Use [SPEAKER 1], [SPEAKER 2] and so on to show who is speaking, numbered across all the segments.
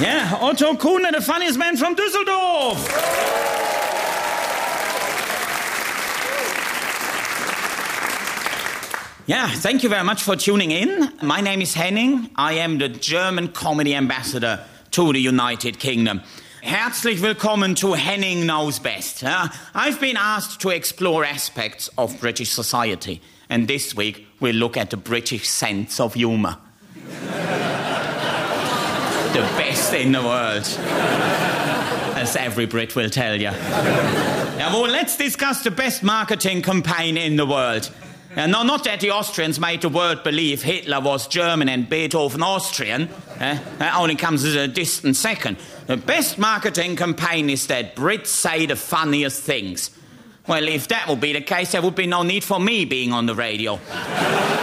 [SPEAKER 1] Yeah, Otto Kuhnle, the funniest man from Düsseldorf. Yeah, thank you very much for tuning in. My name is Henning. I am the German comedy ambassador to the United Kingdom. Herzlich willkommen to Henning Knows Best. Uh, I've been asked to explore aspects of British society, and this week we'll look at the British sense of humour the best in the world. As every Brit will tell you. Now, well, let's discuss the best marketing campaign in the world. Uh, no, not that the Austrians made the world believe Hitler was German and Beethoven Austrian. Uh, that only comes as a distant second. The best marketing campaign is that Brits say the funniest things. Well, if that would be the case, there would be no need for me being on the radio.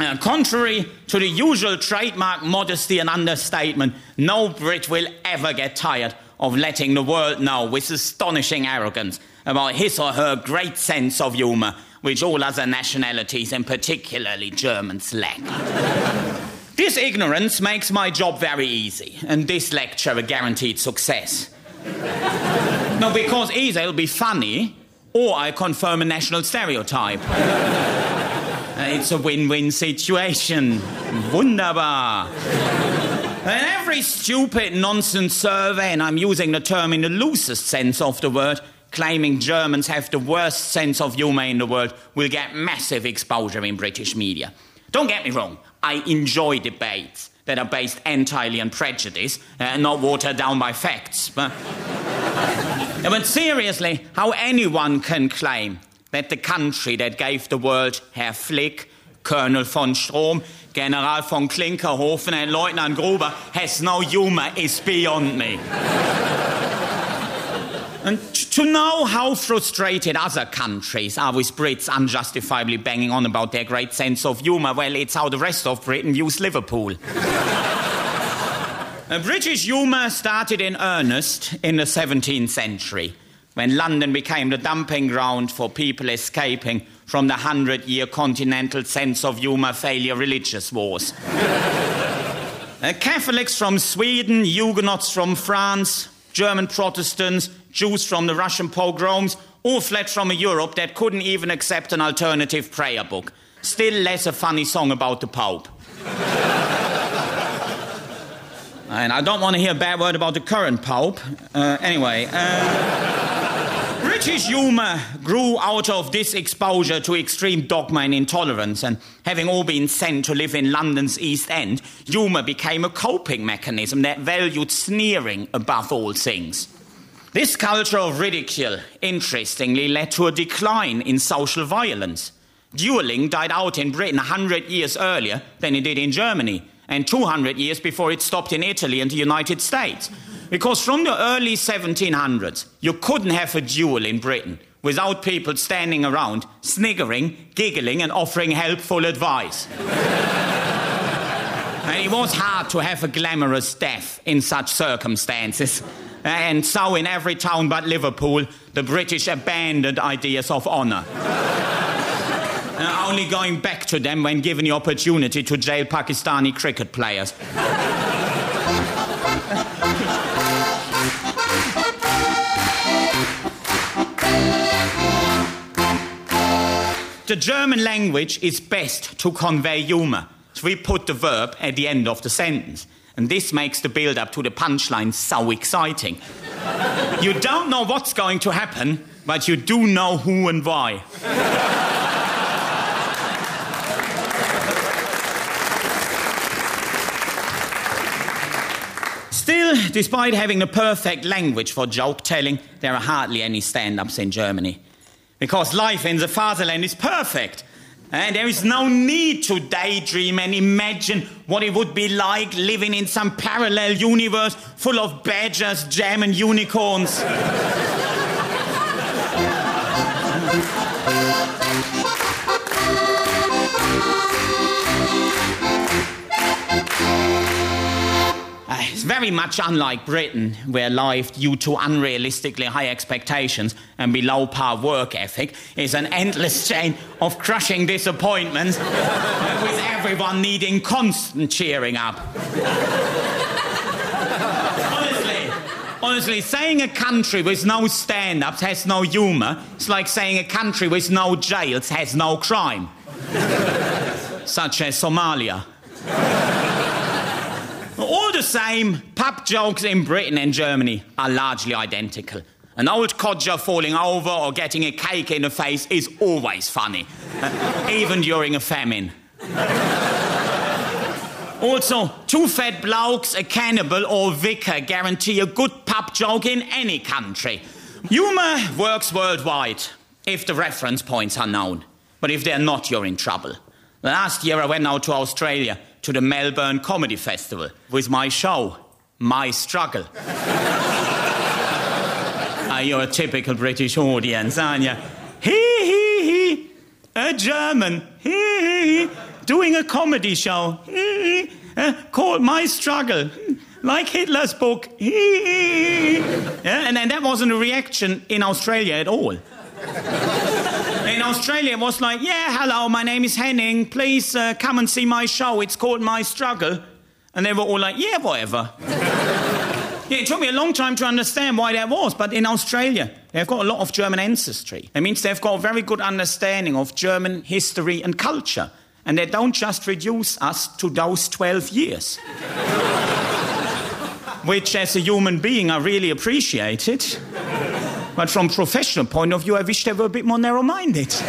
[SPEAKER 1] Uh, contrary to the usual trademark modesty and understatement, no Brit will ever get tired of letting the world know with astonishing arrogance about his or her great sense of humour, which all other nationalities, and particularly Germans, lack. this ignorance makes my job very easy, and this lecture a guaranteed success. no, because either it'll be funny, or I confirm a national stereotype. Uh, it's a win win situation. Wunderbar. And every stupid nonsense survey, and I'm using the term in the loosest sense of the word, claiming Germans have the worst sense of humour in the world, will get massive exposure in British media. Don't get me wrong, I enjoy debates that are based entirely on prejudice and uh, not watered down by facts. But, but seriously, how anyone can claim that the country that gave the world Herr Flick, Colonel von Strohm, General von Klinkerhofen, and Lieutenant Gruber has no humour is beyond me. and to know how frustrated other countries are with Brits unjustifiably banging on about their great sense of humour, well, it's how the rest of Britain views Liverpool. British humour started in earnest in the 17th century when London became the dumping ground for people escaping from the hundred year continental sense of humour failure religious wars. uh, Catholics from Sweden, Huguenots from France, German Protestants, Jews from the Russian pogroms all fled from a Europe that couldn't even accept an alternative prayer book. Still less a funny song about the Pope. and I don't want to hear a bad word about the current Pope. Uh, anyway. Uh, British humour grew out of this exposure to extreme dogma and intolerance, and having all been sent to live in London's East End, humour became a coping mechanism that valued sneering above all things. This culture of ridicule, interestingly, led to a decline in social violence. Dueling died out in Britain 100 years earlier than it did in Germany, and 200 years before it stopped in Italy and the United States. Because from the early 1700s, you couldn't have a duel in Britain without people standing around, sniggering, giggling, and offering helpful advice. and it was hard to have a glamorous death in such circumstances. And so, in every town but Liverpool, the British abandoned ideas of honour. uh, only going back to them when given the opportunity to jail Pakistani cricket players. The German language is best to convey humour. So we put the verb at the end of the sentence. And this makes the build up to the punchline so exciting. you don't know what's going to happen, but you do know who and why. Still, despite having the perfect language for joke telling, there are hardly any stand ups in Germany because life in the fatherland is perfect. And there is no need to daydream and imagine what it would be like living in some parallel universe full of badgers, jam, and unicorns. very much unlike Britain, where life, due to unrealistically high expectations and below par work ethic, is an endless chain of crushing disappointments, with everyone needing constant cheering up. honestly, honestly, saying a country with no stand ups has no humour, it's like saying a country with no jails has no crime, such as Somalia. The same, pub jokes in Britain and Germany are largely identical. An old codger falling over or getting a cake in the face is always funny, even during a famine. also, two fat blokes, a cannibal, or vicar guarantee a good pub joke in any country. Humour works worldwide if the reference points are known. But if they're not, you're in trouble. Last year I went out to Australia to the Melbourne Comedy Festival with my show, My Struggle. uh, you're a typical British audience, aren't you? Hee hee hee, a German, hee hee hee, doing a comedy show, hee hee, uh, called My Struggle. Like Hitler's book, hee hee hee. Yeah, and, and that wasn't a reaction in Australia at all Australia was like, yeah, hello, my name is Henning. Please uh, come and see my show. It's called My Struggle. And they were all like, yeah, whatever. yeah, it took me a long time to understand why that was, but in Australia, they've got a lot of German ancestry. It means they've got a very good understanding of German history and culture. And they don't just reduce us to those 12 years. Which, as a human being, I really appreciated. But from professional point of view, I wish they were a bit more narrow-minded.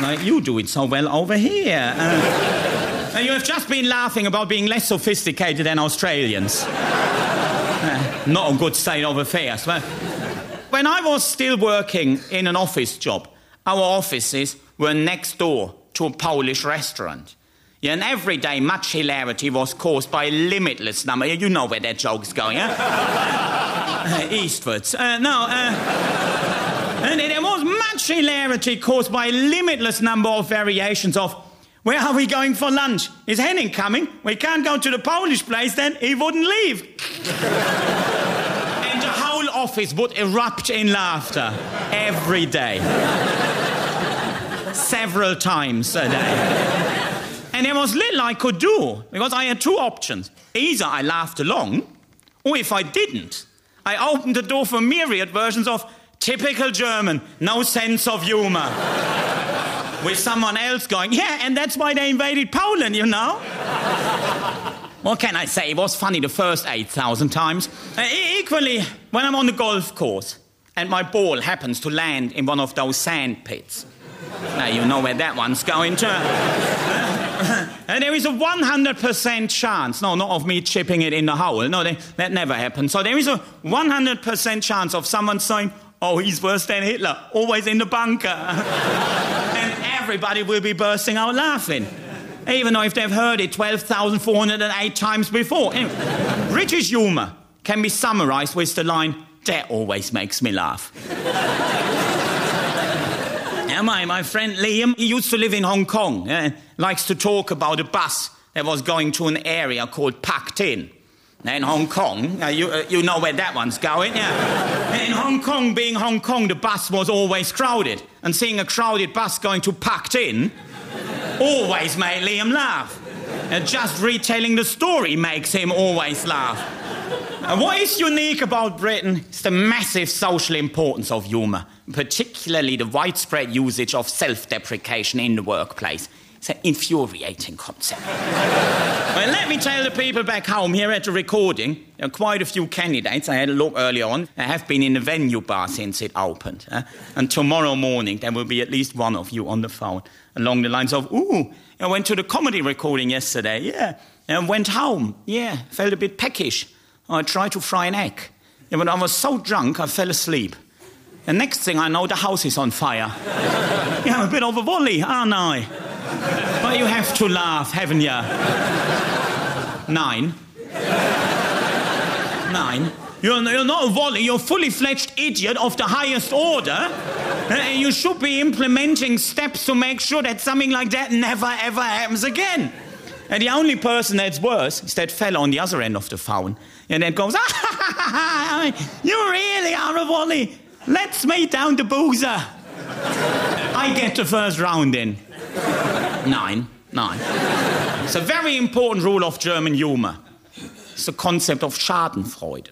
[SPEAKER 1] like you do it so well over here. Uh, you have just been laughing about being less sophisticated than Australians. Uh, not a good state of affairs. When I was still working in an office job, our offices were next door to a Polish restaurant. And every day much hilarity was caused by a limitless number. You know where that joke's going, huh? uh, eastwards. Uh, no, uh, and there was much hilarity caused by a limitless number of variations of where are we going for lunch? Is Henning coming? We can't go to the Polish place then, he wouldn't leave. and the whole office would erupt in laughter every day. Several times a day. And there was little I could do because I had two options. Either I laughed along, or if I didn't, I opened the door for myriad versions of typical German, no sense of humor. With someone else going, yeah, and that's why they invaded Poland, you know? what can I say? It was funny the first 8,000 times. Uh, equally, when I'm on the golf course and my ball happens to land in one of those sand pits. Now you know where that one's going to. And there is a 100% chance, no, not of me chipping it in the hole, no, they, that never happened. So there is a 100% chance of someone saying, oh, he's worse than Hitler, always in the bunker. and everybody will be bursting out laughing. Even though if they've heard it 12,408 times before. Anyway, British humour can be summarised with the line, that always makes me laugh. Yeah, I? my friend Liam, he used to live in Hong Kong. Yeah, likes to talk about a bus that was going to an area called Pak Tin. In Hong Kong, uh, you, uh, you know where that one's going, yeah? in Hong Kong, being Hong Kong, the bus was always crowded. And seeing a crowded bus going to Pak Tin always made Liam laugh. And just retelling the story makes him always laugh. And what is unique about Britain is the massive social importance of humour, particularly the widespread usage of self deprecation in the workplace. It's an infuriating concept. well, let me tell the people back home here at the recording, there are quite a few candidates. I had a look earlier on. I have been in the venue bar since it opened. And tomorrow morning, there will be at least one of you on the phone along the lines of, Ooh, I went to the comedy recording yesterday, yeah. And went home, yeah, felt a bit peckish. I tried to fry an egg. Yeah, but I was so drunk I fell asleep. The next thing I know, the house is on fire. yeah, I'm a bit of a volley, aren't I? But you have to laugh, haven't you? Nine. Nine. You're, you're not a volley, you're a fully fledged idiot of the highest order. Uh, you should be implementing steps to make sure that something like that never ever happens again. And the only person that's worse is that fellow on the other end of the phone. And then goes, ah, you really are a Wally. Let's meet down the boozer. I get the first round in. Nine. Nine. It's a very important rule of German humor. It's the concept of Schadenfreude.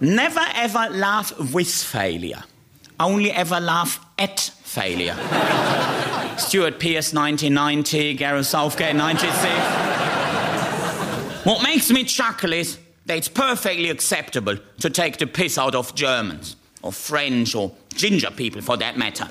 [SPEAKER 1] Never ever laugh with failure only ever laugh at failure. Stuart Pearce, 1990, Gareth Southgate, 96. what makes me chuckle is that it's perfectly acceptable to take the piss out of Germans, or French, or ginger people for that matter.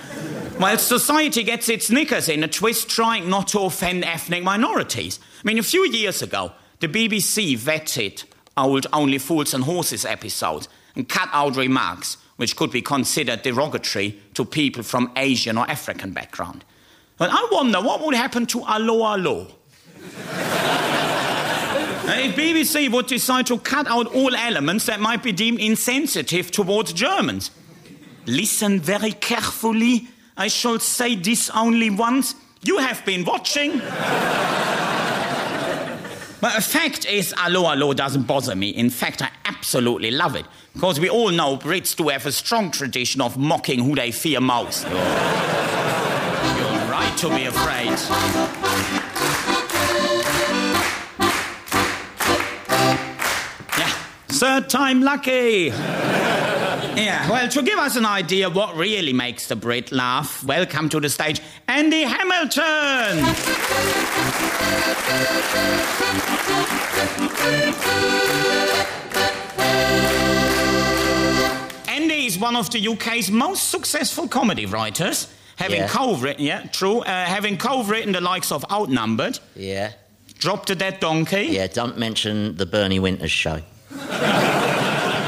[SPEAKER 1] While society gets its knickers in a twist trying not to offend ethnic minorities. I mean, a few years ago, the BBC vetted old Only Fools and Horses episodes and cut out remarks which could be considered derogatory to people from Asian or African background. But I wonder what would happen to Allo Allo. If BBC would decide to cut out all elements that might be deemed insensitive towards Germans. Listen very carefully. I shall say this only once. You have been watching. But the fact is, Allo Allo doesn't bother me. In fact, I absolutely love it. Because we all know Brits do have a strong tradition of mocking who they fear most. You're, you're right to be afraid. Third time lucky. Yeah, well, to give us an idea what really makes the Brit laugh, welcome to the stage, Andy Hamilton. Andy is one of the UK's most successful comedy writers, having
[SPEAKER 2] Yeah.
[SPEAKER 1] co-written, yeah, true, uh, having co-written the likes of Outnumbered,
[SPEAKER 2] Yeah.
[SPEAKER 1] Drop the Dead Donkey.
[SPEAKER 2] Yeah, don't mention the Bernie Winters show.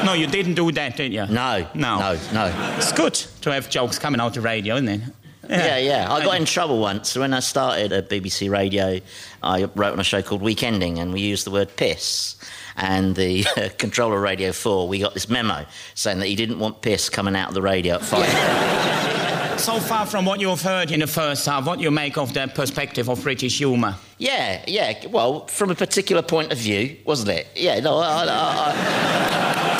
[SPEAKER 1] No, you didn't do that, did you?
[SPEAKER 2] No.
[SPEAKER 1] No.
[SPEAKER 2] No, no.
[SPEAKER 1] It's good to have jokes coming out of the radio, isn't it?
[SPEAKER 2] Yeah, yeah. I got in trouble once when I started at BBC Radio. I wrote on a show called Weekending, and we used the word piss. And the controller of Radio 4, we got this memo saying that he didn't want piss coming out of the radio at five.
[SPEAKER 1] So far from what you've heard in the first half, what do you make of the perspective of British humour?
[SPEAKER 2] Yeah, yeah. Well, from a particular point of view, wasn't it? Yeah, no, I, I, I,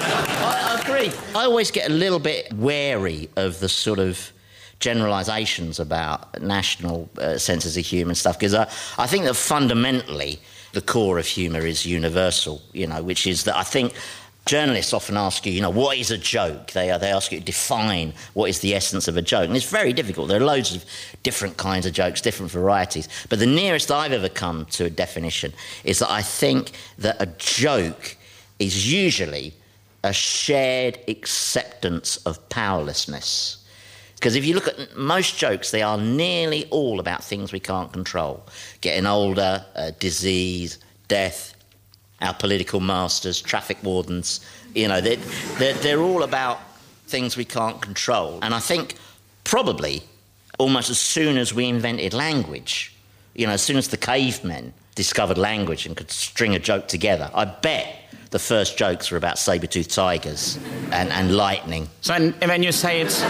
[SPEAKER 2] I, I. Always get a little bit wary of the sort of generalisations about national uh, senses of humour and stuff because I, I think that fundamentally the core of humour is universal, you know, which is that I think journalists often ask you, you know, what is a joke? They, they ask you to define what is the essence of a joke. And it's very difficult. There are loads of different kinds of jokes, different varieties. But the nearest I've ever come to a definition is that I think that a joke is usually a shared acceptance of powerlessness. Because if you look at most jokes, they are nearly all about things we can't control getting older, uh, disease, death, our political masters, traffic wardens. You know, they're, they're, they're all about things we can't control. And I think probably almost as soon as we invented language, you know, as soon as the cavemen discovered language and could string a joke together, I bet the first jokes were about saber-toothed tigers and, and lightning.
[SPEAKER 1] So and when you say it's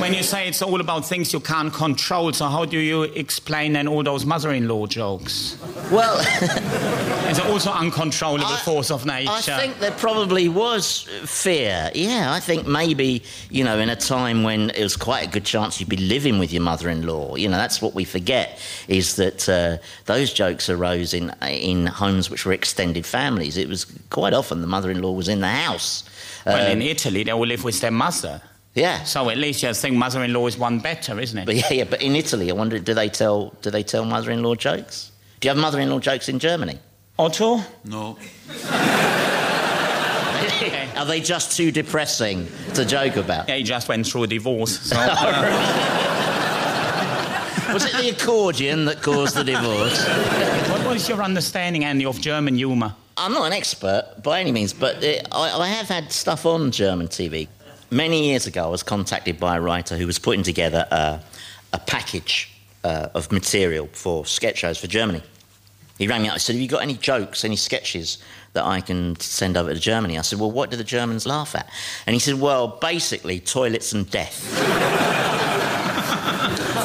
[SPEAKER 1] when you say it's all about things you can't control, so how do you explain then all those mother-in-law jokes?
[SPEAKER 2] Well,
[SPEAKER 1] it's also uncontrollable
[SPEAKER 2] I-
[SPEAKER 1] force of nature?
[SPEAKER 2] I think there probably was fear. Yeah, I think maybe, you know, in a time when it was quite a good chance you'd be living with your mother in law. You know, that's what we forget is that uh, those jokes arose in, in homes which were extended families. It was quite often the mother in law was in the house.
[SPEAKER 1] well,
[SPEAKER 2] Uh,
[SPEAKER 1] in Italy, they all live with their mother.
[SPEAKER 2] Yeah.
[SPEAKER 1] So at least you think mother-in-law is one better, isn't it?
[SPEAKER 2] But yeah, yeah, but in Italy, I wonder, do they tell, do they tell mother in law jokes? Do you have mother in law jokes in Germany?
[SPEAKER 1] Otto?
[SPEAKER 3] No.
[SPEAKER 2] Are they just too depressing to joke about?
[SPEAKER 1] Yeah, he just went through a divorce. So,
[SPEAKER 2] Was it the accordion that caused the divorce?
[SPEAKER 1] what, what is your understanding, Andy, of German humour?
[SPEAKER 2] I'm not an expert by any means, but uh, I, I have had stuff on German TV. Many years ago, I was contacted by a writer who was putting together a, a package uh, of material for sketch shows for Germany. he rang me up. He said, "Have you got any jokes, any sketches that I can send over to Germany?" I said, "Well, what do the Germans laugh at?" And he said, "Well, basically toilets and death."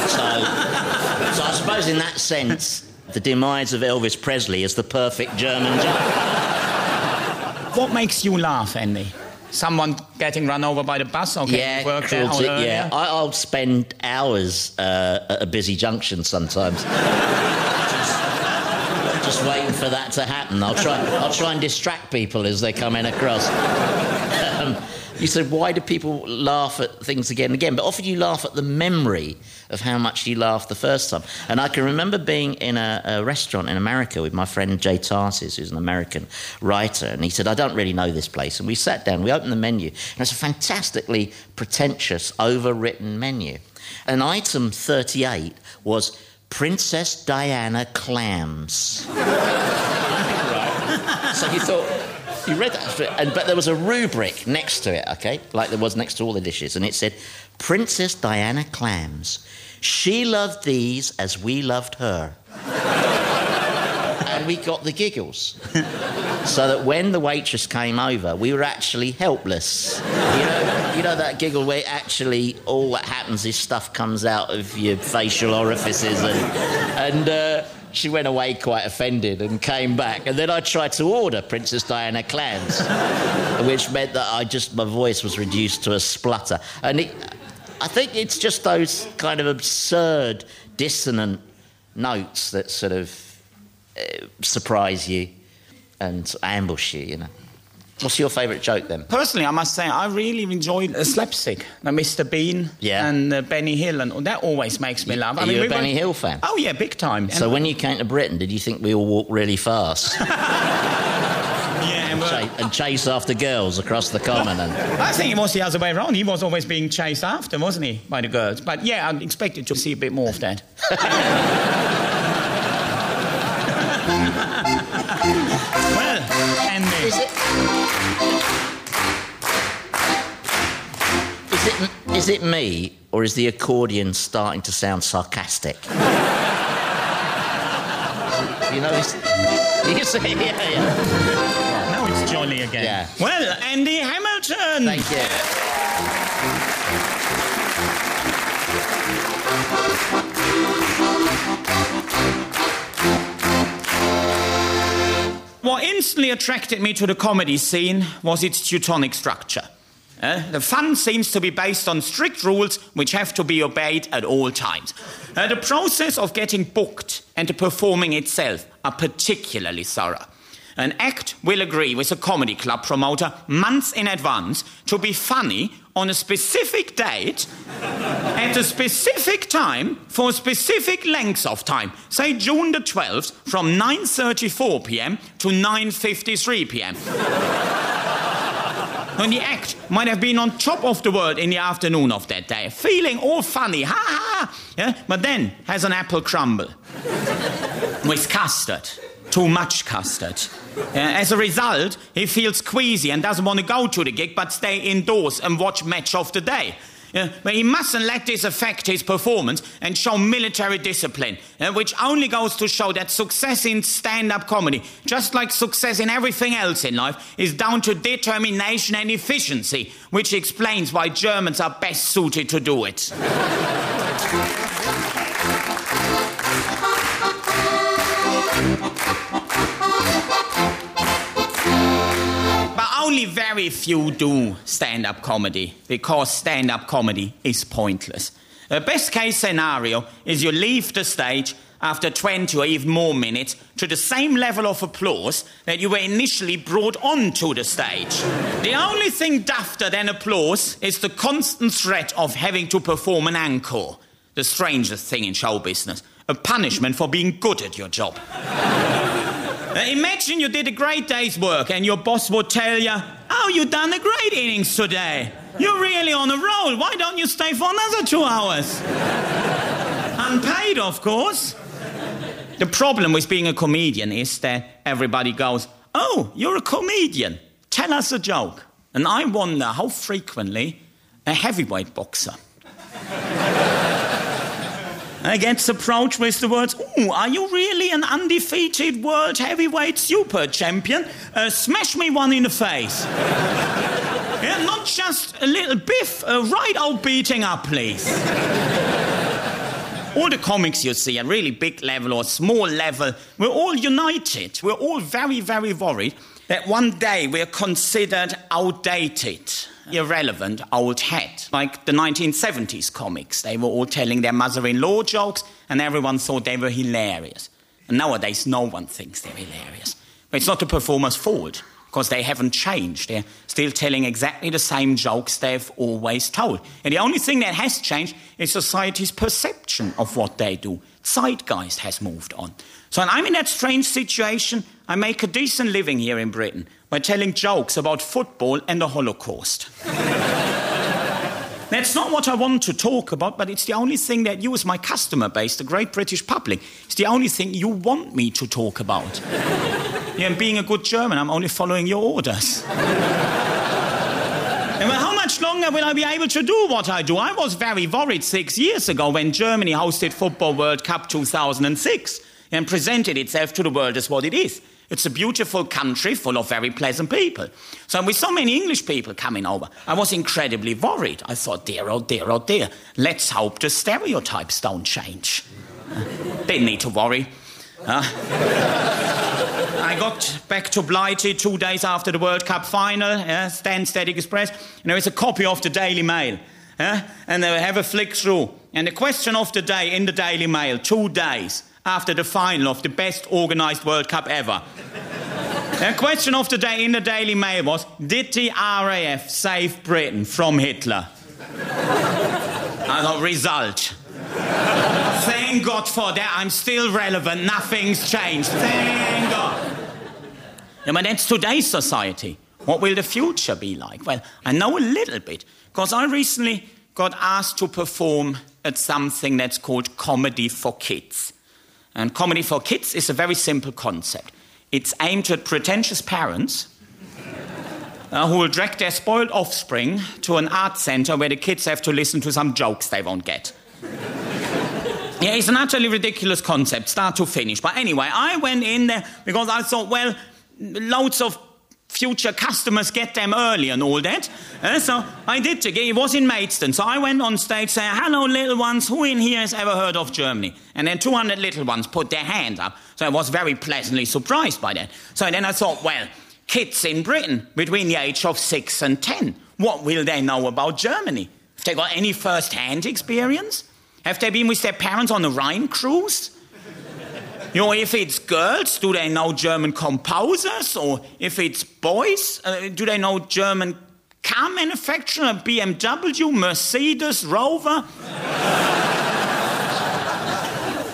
[SPEAKER 2] so, so I suppose in that sense, the demise of Elvis Presley is the perfect German joke.
[SPEAKER 1] What makes you laugh, Andy? Someone getting run over by the bus or getting
[SPEAKER 2] Yeah,
[SPEAKER 1] work
[SPEAKER 2] cruelty,
[SPEAKER 1] out
[SPEAKER 2] yeah. I, I'll spend hours uh, at a busy junction sometimes. just, just waiting for that to happen. I'll try. I'll try and distract people as they come in across. Um, you said, why do people laugh at things again and again? But often you laugh at the memory of how much you laughed the first time. And I can remember being in a, a restaurant in America with my friend Jay Tarses, who's an American writer, and he said, I don't really know this place. And we sat down, we opened the menu, and it's a fantastically pretentious, overwritten menu. And item 38 was Princess Diana clams. so you thought, you read that, and, but there was a rubric next to it, okay, like there was next to all the dishes, and it said, Princess Diana clams. She loved these as we loved her. and we got the giggles. so that when the waitress came over, we were actually helpless. You know, you know that giggle where actually all that happens is stuff comes out of your facial orifices and, and uh, she went away quite offended and came back. And then I tried to order Princess Diana clams, which meant that I just, my voice was reduced to a splutter. And it, I think it's just those kind of absurd, dissonant notes that sort of uh, surprise you and ambush you, you know. What's your favourite joke then?
[SPEAKER 1] Personally, I must say, I really enjoyed uh, slapstick. Uh, Mr. Bean
[SPEAKER 2] Yeah.
[SPEAKER 1] and uh, Benny Hill, and that always makes me laugh.
[SPEAKER 2] Are you a
[SPEAKER 1] we were-
[SPEAKER 2] Benny Hill fan?
[SPEAKER 1] Oh, yeah, big time.
[SPEAKER 2] So
[SPEAKER 1] And-
[SPEAKER 2] when you came to Britain, did you think we all walk really fast
[SPEAKER 1] yeah, and,
[SPEAKER 2] and chase after girls across the common? And
[SPEAKER 1] I think it was the other way around. He was always being chased after, wasn't he, by the girls? But yeah, I expected to see a bit more of that.
[SPEAKER 2] Is it, is it me, or is the accordion starting to sound sarcastic? you know, it's, you see, yeah, yeah.
[SPEAKER 1] now it's jolly again.
[SPEAKER 2] Yeah.
[SPEAKER 1] Well, Andy Hamilton.
[SPEAKER 2] Thank you.
[SPEAKER 1] What instantly attracted me to the comedy scene was its Teutonic structure. Uh, the fun seems to be based on strict rules which have to be obeyed at all times. Uh, the process of getting booked and the performing itself are particularly thorough. An act will agree with a comedy club promoter months in advance to be funny on a specific date at a specific time for a specific length of time. Say June the 12th from 9:34 p.m. to 9:53 And the act might have been on top of the world in the afternoon of that day, feeling all funny, ha ha, yeah? but then has an apple crumble with custard, too much custard. As a result, he feels queasy and doesn't want to go to the gig but stay indoors and watch match of the day. But he mustn't let this affect his performance and show military discipline, uh, which only goes to show that success in stand up comedy, just like success in everything else in life, is down to determination and efficiency, which explains why Germans are best suited to do it. only very few do stand up comedy because stand up comedy is pointless. The best case scenario is you leave the stage after 20 or even more minutes to the same level of applause that you were initially brought onto the stage. The only thing dafter than applause is the constant threat of having to perform an encore. The strangest thing in show business. A punishment for being good at your job. Imagine you did a great day's work and your boss would tell you, Oh, you done a great innings today. You're really on a roll. Why don't you stay for another two hours? Unpaid, of course. The problem with being a comedian is that everybody goes, Oh, you're a comedian. Tell us a joke. And I wonder how frequently a heavyweight boxer I gets approached with the words, Ooh, are you really an undefeated world heavyweight super champion? Uh, smash me one in the face. yeah, not just a little biff, a right old beating up, please. all the comics you see, at really big level or small level, we're all united. We're all very, very worried that one day we're considered outdated, irrelevant, old hat. Like the 1970s comics. They were all telling their mother in law jokes, and everyone thought they were hilarious. And nowadays, no one thinks they're hilarious. But it's not the performer's fault because they haven't changed. They're still telling exactly the same jokes they've always told. And the only thing that has changed is society's perception of what they do. Zeitgeist has moved on. So I'm in that strange situation. I make a decent living here in Britain by telling jokes about football and the Holocaust. That's not what I want to talk about, but it's the only thing that you, as my customer base, the great British public, it's the only thing you want me to talk about. Yeah, and being a good German, I'm only following your orders. and well, how much longer will I be able to do what I do? I was very worried six years ago when Germany hosted Football World Cup 2006 and presented itself to the world as what it is. It's a beautiful country full of very pleasant people. So, with so many English people coming over, I was incredibly worried. I thought, dear, oh dear, oh dear, let's hope the stereotypes don't change. Didn't need to worry. I got back to Blighty two days after the World Cup final, yeah, Stansted Express, and there is a copy of the Daily Mail. And they have a flick through. And the question of the day in the Daily Mail, two days after the final of the best organised World Cup ever. the question of the day in the Daily Mail was Did the RAF save Britain from Hitler? Thought, result. Thank God for that. I'm still relevant. Nothing's changed. Thank God. Yeah, but that's today's society. What will the future be like? Well, I know a little bit because I recently got asked to perform at something that's called Comedy for Kids. And Comedy for Kids is a very simple concept. It's aimed at pretentious parents uh, who will drag their spoiled offspring to an art center where the kids have to listen to some jokes they won't get. yeah, it's an utterly ridiculous concept, start to finish. But anyway, I went in there because I thought, well, loads of future customers get them early and all that. Uh, so I did it was in Maidstone. So I went on stage saying, hello little ones, who in here has ever heard of Germany? And then 200 little ones put their hands up. So I was very pleasantly surprised by that. So then I thought, well, kids in Britain between the age of 6 and 10, what will they know about Germany? Have they got any first-hand experience? Have they been with their parents on a Rhine cruise? You know, if it's girls, do they know German composers? Or if it's boys, uh, do they know German car manufacturer, BMW, Mercedes, Rover?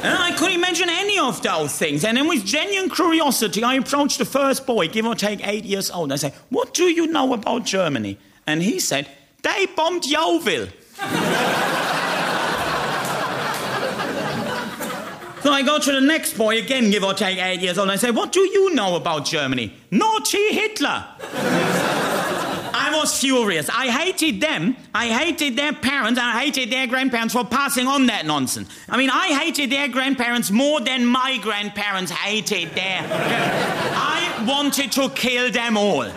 [SPEAKER 1] And I couldn't imagine any of those things. And then, with genuine curiosity, I approached the first boy, give or take eight years old. I said, What do you know about Germany? And he said, They bombed Yeovil. So I go to the next boy, again, give or take eight years old, and I say, What do you know about Germany? Naughty Hitler. I was furious. I hated them. I hated their parents. And I hated their grandparents for passing on that nonsense. I mean, I hated their grandparents more than my grandparents hated their. I wanted to kill them all.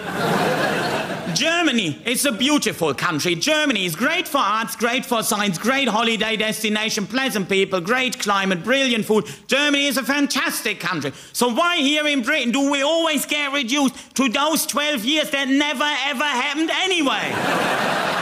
[SPEAKER 1] Germany is a beautiful country. Germany is great for arts, great for science, great holiday destination, pleasant people, great climate, brilliant food. Germany is a fantastic country. So why here in Britain do we always get reduced to those 12 years that never ever happened anyway?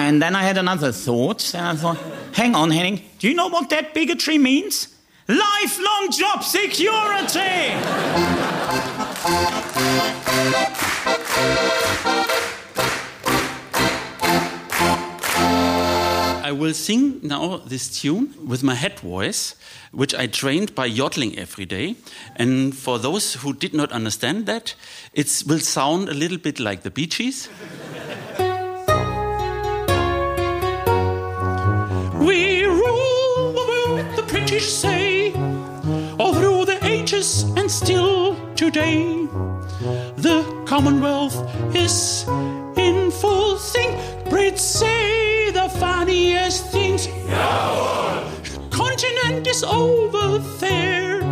[SPEAKER 1] And then I had another thought, and I thought, hang on, Henning, do you know what that bigotry means? Lifelong job security!
[SPEAKER 3] I will sing now this tune with my head voice, which I trained by yodeling every day. And for those who did not understand that, it will sound a little bit like the Bee Gees. We rule the world, the British say, all through the ages and still today. The
[SPEAKER 4] Commonwealth is in full swing. Brits say the funniest things. Continent is over there,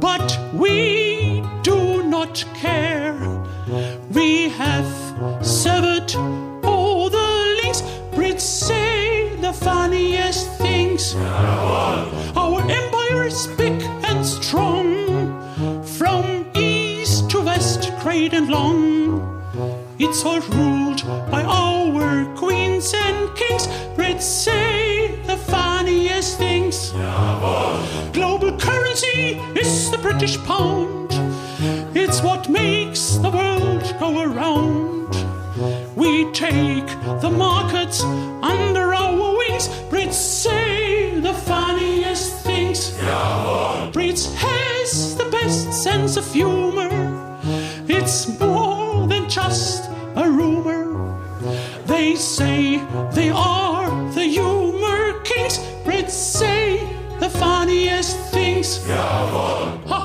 [SPEAKER 4] but we do not care. Great and long. It's all ruled by our queens and kings. Brits say the funniest things. Global currency is the British pound. It's what makes the world go around. We take the markets under our wings. Brits say the funniest things. Brits has the best sense of humor. It's more than just a rumor. They say they are the humor kings. Brits say the funniest things. Ha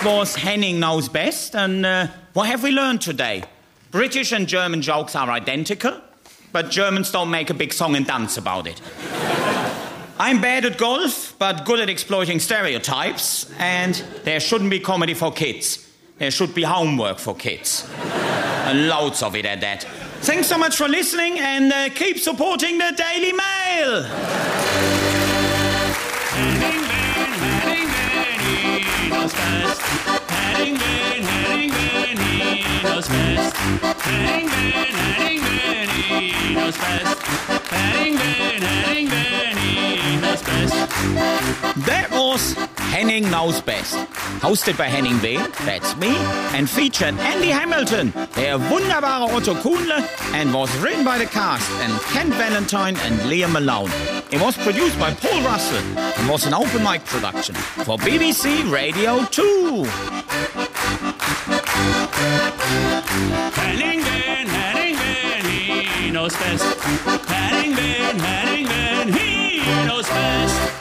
[SPEAKER 1] This was Henning Knows Best, and uh, what have we learned today? British and German jokes are identical, but Germans don't make a big song and dance about it. I'm bad at golf, but good at exploiting stereotypes, and there shouldn't be comedy for kids. There should be homework for kids. and loads of it at that. Thanks so much for listening, and uh, keep supporting the Daily Mail! That was Henning Knows Best. Hosted by Henning Wehn, that's me, and featured Andy Hamilton, der wunderbare Otto Kuhnle, and was written by the cast and Kent Valentine and Liam Malone. It was produced by Paul Russell and was an open mic production for BBC Radio 2.
[SPEAKER 4] Hellingen, Hellingen, he knows best. Hellingen, Hellingen, he knows best.